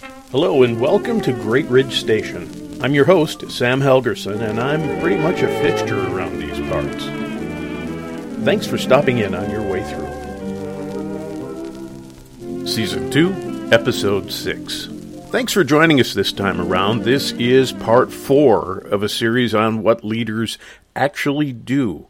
Hello and welcome to Great Ridge Station. I'm your host, Sam Helgerson, and I'm pretty much a fixture around these parts. Thanks for stopping in on your way through. Season 2, Episode 6. Thanks for joining us this time around. This is part 4 of a series on what leaders actually do.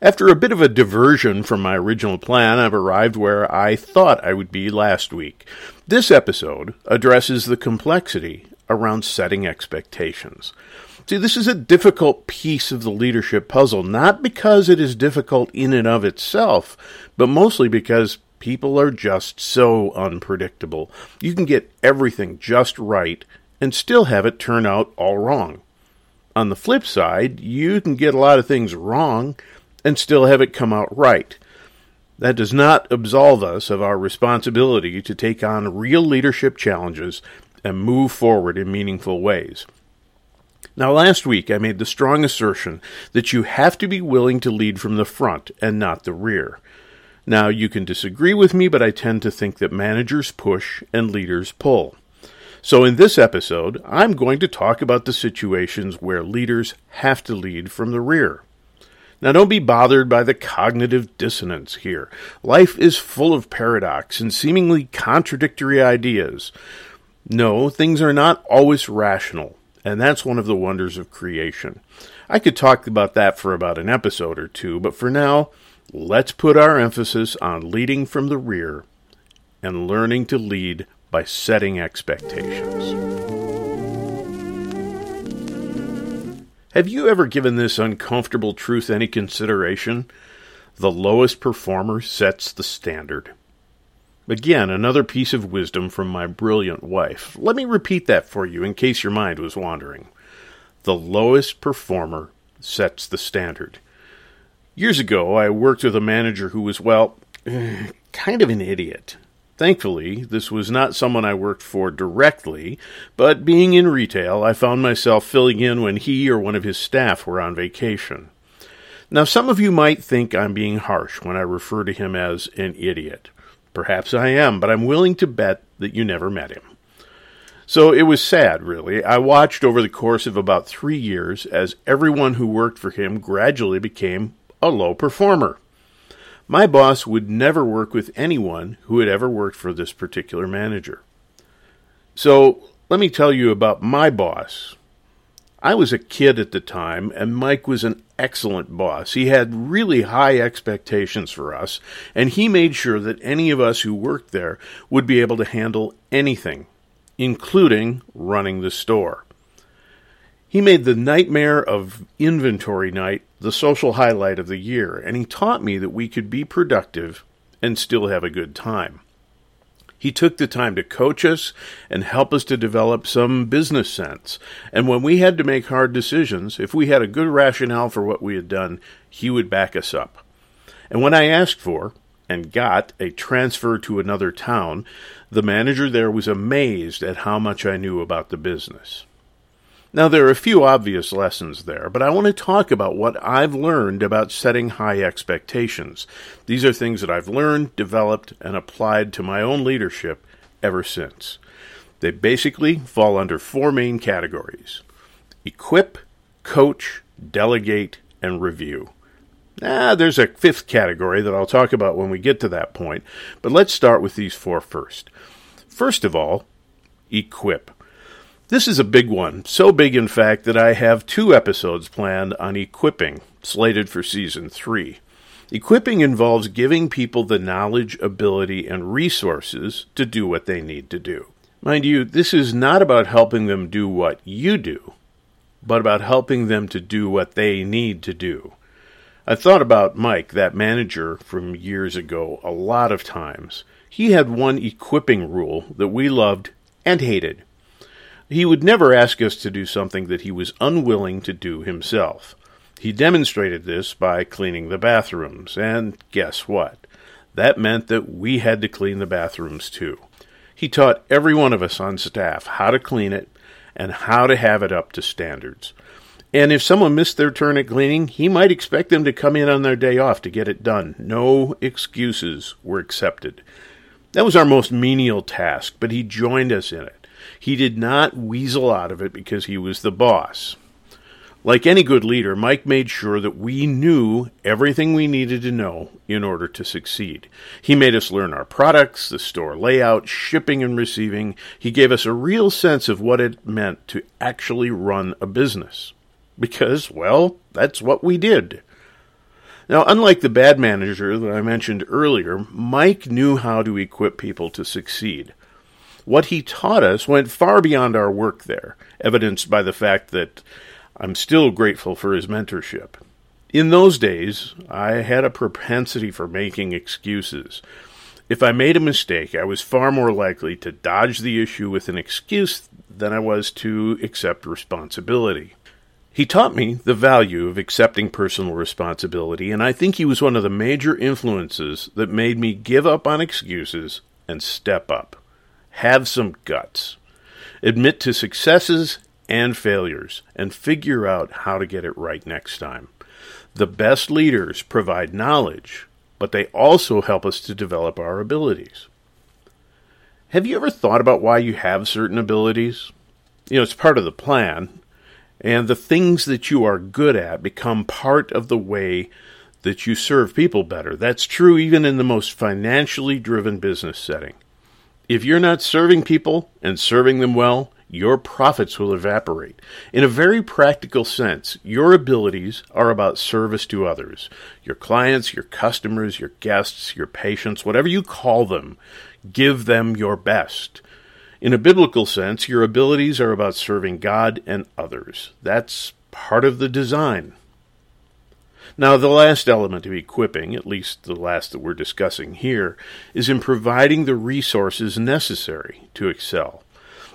After a bit of a diversion from my original plan, I've arrived where I thought I would be last week. This episode addresses the complexity around setting expectations. See, this is a difficult piece of the leadership puzzle, not because it is difficult in and of itself, but mostly because people are just so unpredictable. You can get everything just right and still have it turn out all wrong. On the flip side, you can get a lot of things wrong and still have it come out right. That does not absolve us of our responsibility to take on real leadership challenges and move forward in meaningful ways. Now, last week I made the strong assertion that you have to be willing to lead from the front and not the rear. Now, you can disagree with me, but I tend to think that managers push and leaders pull. So, in this episode, I'm going to talk about the situations where leaders have to lead from the rear. Now, don't be bothered by the cognitive dissonance here. Life is full of paradox and seemingly contradictory ideas. No, things are not always rational, and that's one of the wonders of creation. I could talk about that for about an episode or two, but for now, let's put our emphasis on leading from the rear and learning to lead by setting expectations. Have you ever given this uncomfortable truth any consideration? The lowest performer sets the standard. Again, another piece of wisdom from my brilliant wife. Let me repeat that for you in case your mind was wandering. The lowest performer sets the standard. Years ago, I worked with a manager who was, well, kind of an idiot. Thankfully, this was not someone I worked for directly, but being in retail, I found myself filling in when he or one of his staff were on vacation. Now, some of you might think I'm being harsh when I refer to him as an idiot. Perhaps I am, but I'm willing to bet that you never met him. So it was sad, really. I watched over the course of about three years as everyone who worked for him gradually became a low performer. My boss would never work with anyone who had ever worked for this particular manager. So let me tell you about my boss. I was a kid at the time, and Mike was an excellent boss. He had really high expectations for us, and he made sure that any of us who worked there would be able to handle anything, including running the store. He made the nightmare of inventory night the social highlight of the year, and he taught me that we could be productive and still have a good time. He took the time to coach us and help us to develop some business sense. And when we had to make hard decisions, if we had a good rationale for what we had done, he would back us up. And when I asked for and got a transfer to another town, the manager there was amazed at how much I knew about the business. Now, there are a few obvious lessons there, but I want to talk about what I've learned about setting high expectations. These are things that I've learned, developed, and applied to my own leadership ever since. They basically fall under four main categories equip, coach, delegate, and review. Ah, there's a fifth category that I'll talk about when we get to that point, but let's start with these four first. First of all, equip. This is a big one, so big, in fact, that I have two episodes planned on equipping, slated for season three. Equipping involves giving people the knowledge, ability, and resources to do what they need to do. Mind you, this is not about helping them do what you do, but about helping them to do what they need to do. I've thought about Mike, that manager from years ago, a lot of times. He had one equipping rule that we loved and hated. He would never ask us to do something that he was unwilling to do himself. He demonstrated this by cleaning the bathrooms, and guess what? That meant that we had to clean the bathrooms too. He taught every one of us on staff how to clean it and how to have it up to standards. And if someone missed their turn at cleaning, he might expect them to come in on their day off to get it done. No excuses were accepted. That was our most menial task, but he joined us in it. He did not weasel out of it because he was the boss. Like any good leader, Mike made sure that we knew everything we needed to know in order to succeed. He made us learn our products, the store layout, shipping and receiving. He gave us a real sense of what it meant to actually run a business. Because, well, that's what we did. Now, unlike the bad manager that I mentioned earlier, Mike knew how to equip people to succeed. What he taught us went far beyond our work there, evidenced by the fact that I'm still grateful for his mentorship. In those days, I had a propensity for making excuses. If I made a mistake, I was far more likely to dodge the issue with an excuse than I was to accept responsibility. He taught me the value of accepting personal responsibility, and I think he was one of the major influences that made me give up on excuses and step up. Have some guts. Admit to successes and failures and figure out how to get it right next time. The best leaders provide knowledge, but they also help us to develop our abilities. Have you ever thought about why you have certain abilities? You know, it's part of the plan, and the things that you are good at become part of the way that you serve people better. That's true even in the most financially driven business setting. If you're not serving people and serving them well, your profits will evaporate. In a very practical sense, your abilities are about service to others. Your clients, your customers, your guests, your patients, whatever you call them, give them your best. In a biblical sense, your abilities are about serving God and others. That's part of the design. Now, the last element of equipping, at least the last that we're discussing here, is in providing the resources necessary to excel.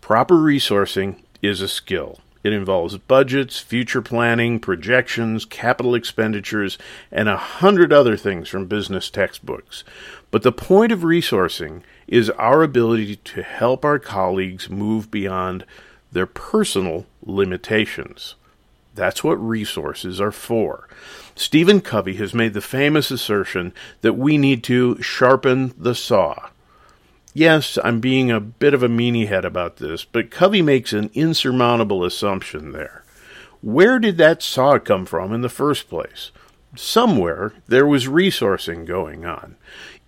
Proper resourcing is a skill. It involves budgets, future planning, projections, capital expenditures, and a hundred other things from business textbooks. But the point of resourcing is our ability to help our colleagues move beyond their personal limitations. That's what resources are for. Stephen Covey has made the famous assertion that we need to sharpen the saw. Yes, I'm being a bit of a meanie head about this, but Covey makes an insurmountable assumption there. Where did that saw come from in the first place? Somewhere there was resourcing going on.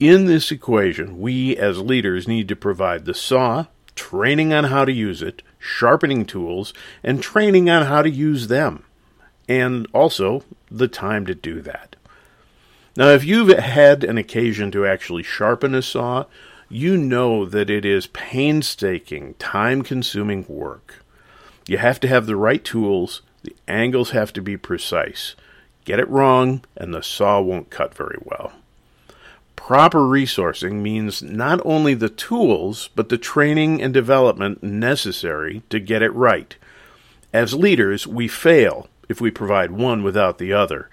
In this equation, we as leaders need to provide the saw, training on how to use it, sharpening tools, and training on how to use them, and also the time to do that. Now, if you've had an occasion to actually sharpen a saw, you know that it is painstaking, time consuming work. You have to have the right tools, the angles have to be precise. Get it wrong, and the saw won't cut very well. Proper resourcing means not only the tools, but the training and development necessary to get it right. As leaders, we fail if we provide one without the other.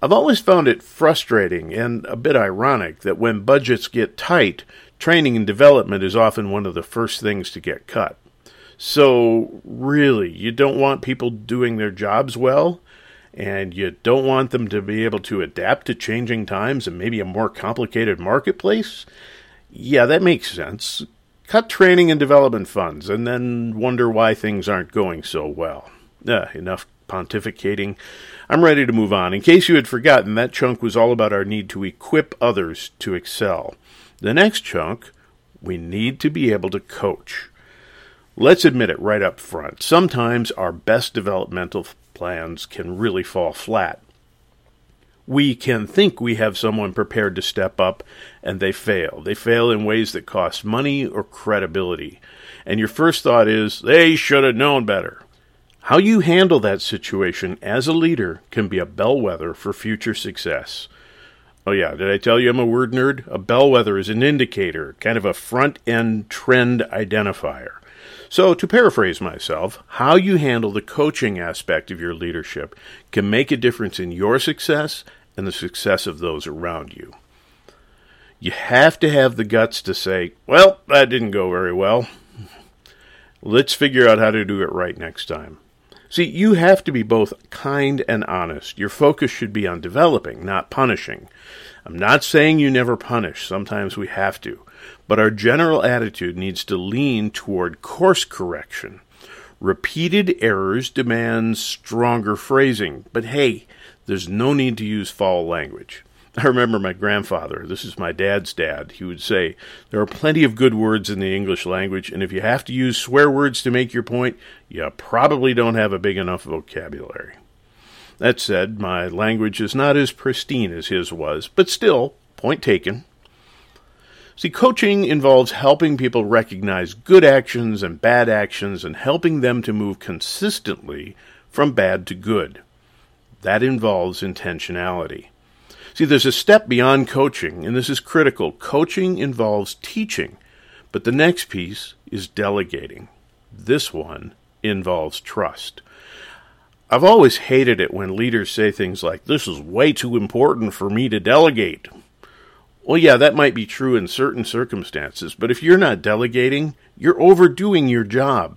I've always found it frustrating and a bit ironic that when budgets get tight, training and development is often one of the first things to get cut. So, really, you don't want people doing their jobs well, and you don't want them to be able to adapt to changing times and maybe a more complicated marketplace? Yeah, that makes sense. Cut training and development funds and then wonder why things aren't going so well. Uh, enough pontificating. I'm ready to move on. In case you had forgotten, that chunk was all about our need to equip others to excel. The next chunk, we need to be able to coach. Let's admit it right up front. Sometimes our best developmental plans can really fall flat. We can think we have someone prepared to step up, and they fail. They fail in ways that cost money or credibility. And your first thought is, they should have known better. How you handle that situation as a leader can be a bellwether for future success. Oh, yeah, did I tell you I'm a word nerd? A bellwether is an indicator, kind of a front end trend identifier. So, to paraphrase myself, how you handle the coaching aspect of your leadership can make a difference in your success and the success of those around you. You have to have the guts to say, well, that didn't go very well. Let's figure out how to do it right next time. See, you have to be both kind and honest. Your focus should be on developing, not punishing. I'm not saying you never punish, sometimes we have to, but our general attitude needs to lean toward course correction. Repeated errors demand stronger phrasing, but hey, there's no need to use foul language. I remember my grandfather, this is my dad's dad, he would say, There are plenty of good words in the English language, and if you have to use swear words to make your point, you probably don't have a big enough vocabulary. That said, my language is not as pristine as his was, but still, point taken. See, coaching involves helping people recognize good actions and bad actions and helping them to move consistently from bad to good. That involves intentionality. See, there's a step beyond coaching, and this is critical. Coaching involves teaching, but the next piece is delegating. This one involves trust. I've always hated it when leaders say things like, This is way too important for me to delegate. Well, yeah, that might be true in certain circumstances, but if you're not delegating, you're overdoing your job.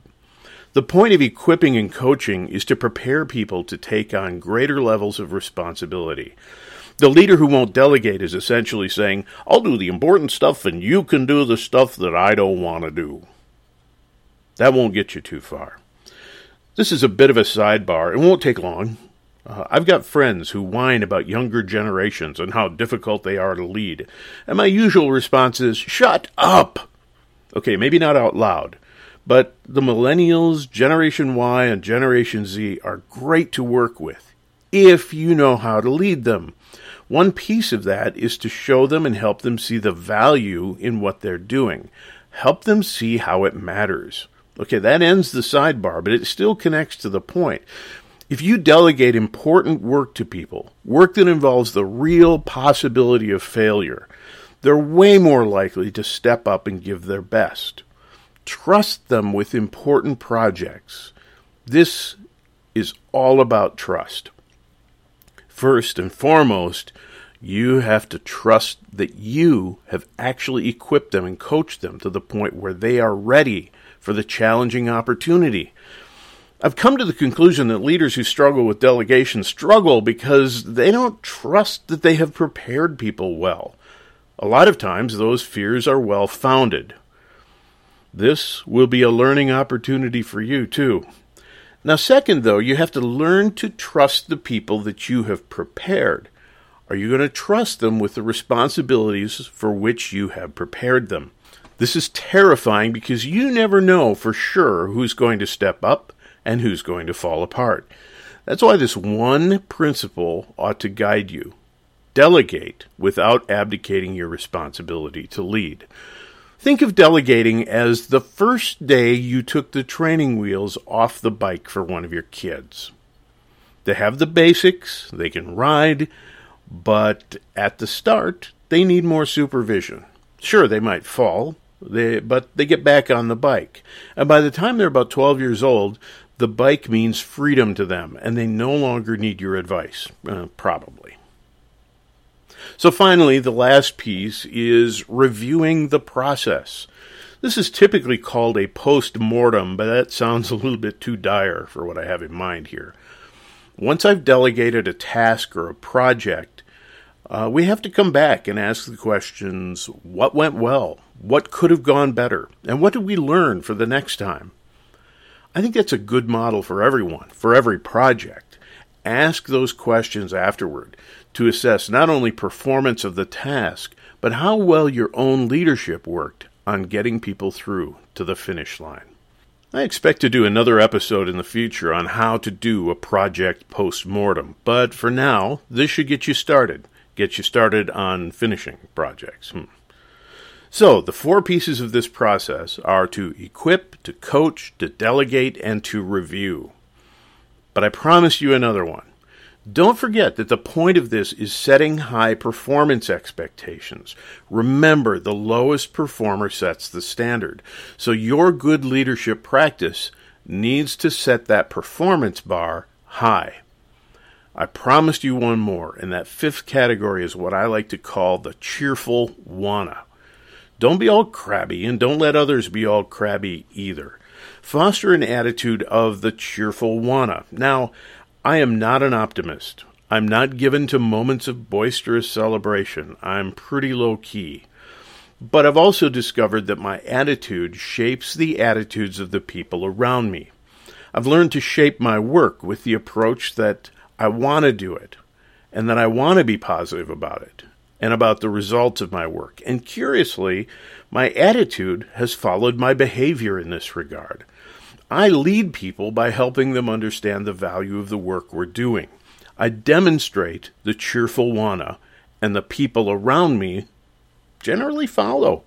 The point of equipping and coaching is to prepare people to take on greater levels of responsibility. The leader who won't delegate is essentially saying, I'll do the important stuff and you can do the stuff that I don't want to do. That won't get you too far. This is a bit of a sidebar. It won't take long. Uh, I've got friends who whine about younger generations and how difficult they are to lead. And my usual response is, shut up! Okay, maybe not out loud, but the millennials, Generation Y, and Generation Z are great to work with if you know how to lead them. One piece of that is to show them and help them see the value in what they're doing. Help them see how it matters. Okay, that ends the sidebar, but it still connects to the point. If you delegate important work to people, work that involves the real possibility of failure, they're way more likely to step up and give their best. Trust them with important projects. This is all about trust. First and foremost, you have to trust that you have actually equipped them and coached them to the point where they are ready for the challenging opportunity. I've come to the conclusion that leaders who struggle with delegation struggle because they don't trust that they have prepared people well. A lot of times, those fears are well founded. This will be a learning opportunity for you, too. Now, second, though, you have to learn to trust the people that you have prepared. Are you going to trust them with the responsibilities for which you have prepared them? This is terrifying because you never know for sure who's going to step up and who's going to fall apart. That's why this one principle ought to guide you. Delegate without abdicating your responsibility to lead. Think of delegating as the first day you took the training wheels off the bike for one of your kids. They have the basics, they can ride, but at the start, they need more supervision. Sure, they might fall, they, but they get back on the bike. And by the time they're about 12 years old, the bike means freedom to them, and they no longer need your advice, uh, probably. So, finally, the last piece is reviewing the process. This is typically called a post mortem, but that sounds a little bit too dire for what I have in mind here. Once I've delegated a task or a project, uh, we have to come back and ask the questions what went well? What could have gone better? And what did we learn for the next time? I think that's a good model for everyone, for every project. Ask those questions afterward to assess not only performance of the task, but how well your own leadership worked on getting people through to the finish line. I expect to do another episode in the future on how to do a project post mortem, but for now, this should get you started. Get you started on finishing projects. Hmm. So, the four pieces of this process are to equip, to coach, to delegate, and to review. But I promise you another one. Don't forget that the point of this is setting high performance expectations. Remember, the lowest performer sets the standard. So your good leadership practice needs to set that performance bar high. I promised you one more, and that fifth category is what I like to call the cheerful wanna. Don't be all crabby, and don't let others be all crabby either. Foster an attitude of the cheerful wanna. Now, I am not an optimist. I'm not given to moments of boisterous celebration. I'm pretty low key. But I've also discovered that my attitude shapes the attitudes of the people around me. I've learned to shape my work with the approach that I want to do it and that I want to be positive about it and about the results of my work. And curiously, my attitude has followed my behavior in this regard. I lead people by helping them understand the value of the work we're doing. I demonstrate the cheerful wanna, and the people around me generally follow.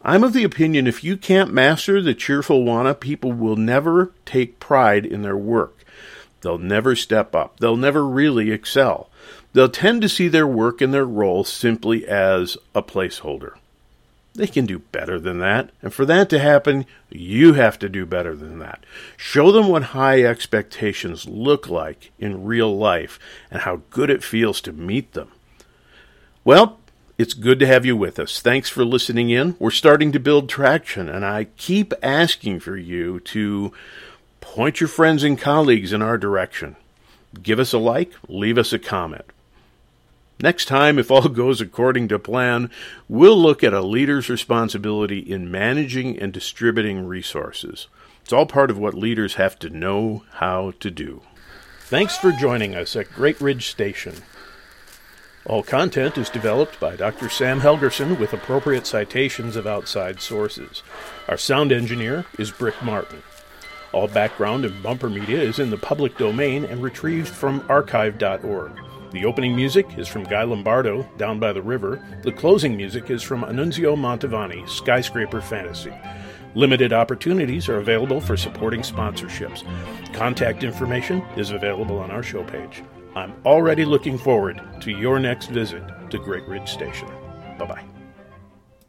I'm of the opinion if you can't master the cheerful wanna, people will never take pride in their work. They'll never step up. They'll never really excel. They'll tend to see their work and their role simply as a placeholder. They can do better than that. And for that to happen, you have to do better than that. Show them what high expectations look like in real life and how good it feels to meet them. Well, it's good to have you with us. Thanks for listening in. We're starting to build traction, and I keep asking for you to point your friends and colleagues in our direction. Give us a like, leave us a comment. Next time, if all goes according to plan, we'll look at a leader's responsibility in managing and distributing resources. It's all part of what leaders have to know how to do. Thanks for joining us at Great Ridge Station. All content is developed by Dr. Sam Helgerson with appropriate citations of outside sources. Our sound engineer is Brick Martin. All background and bumper media is in the public domain and retrieved from archive.org. The opening music is from Guy Lombardo, Down by the River. The closing music is from Annunzio Mantovani, Skyscraper Fantasy. Limited opportunities are available for supporting sponsorships. Contact information is available on our show page. I'm already looking forward to your next visit to Great Ridge Station. Bye bye.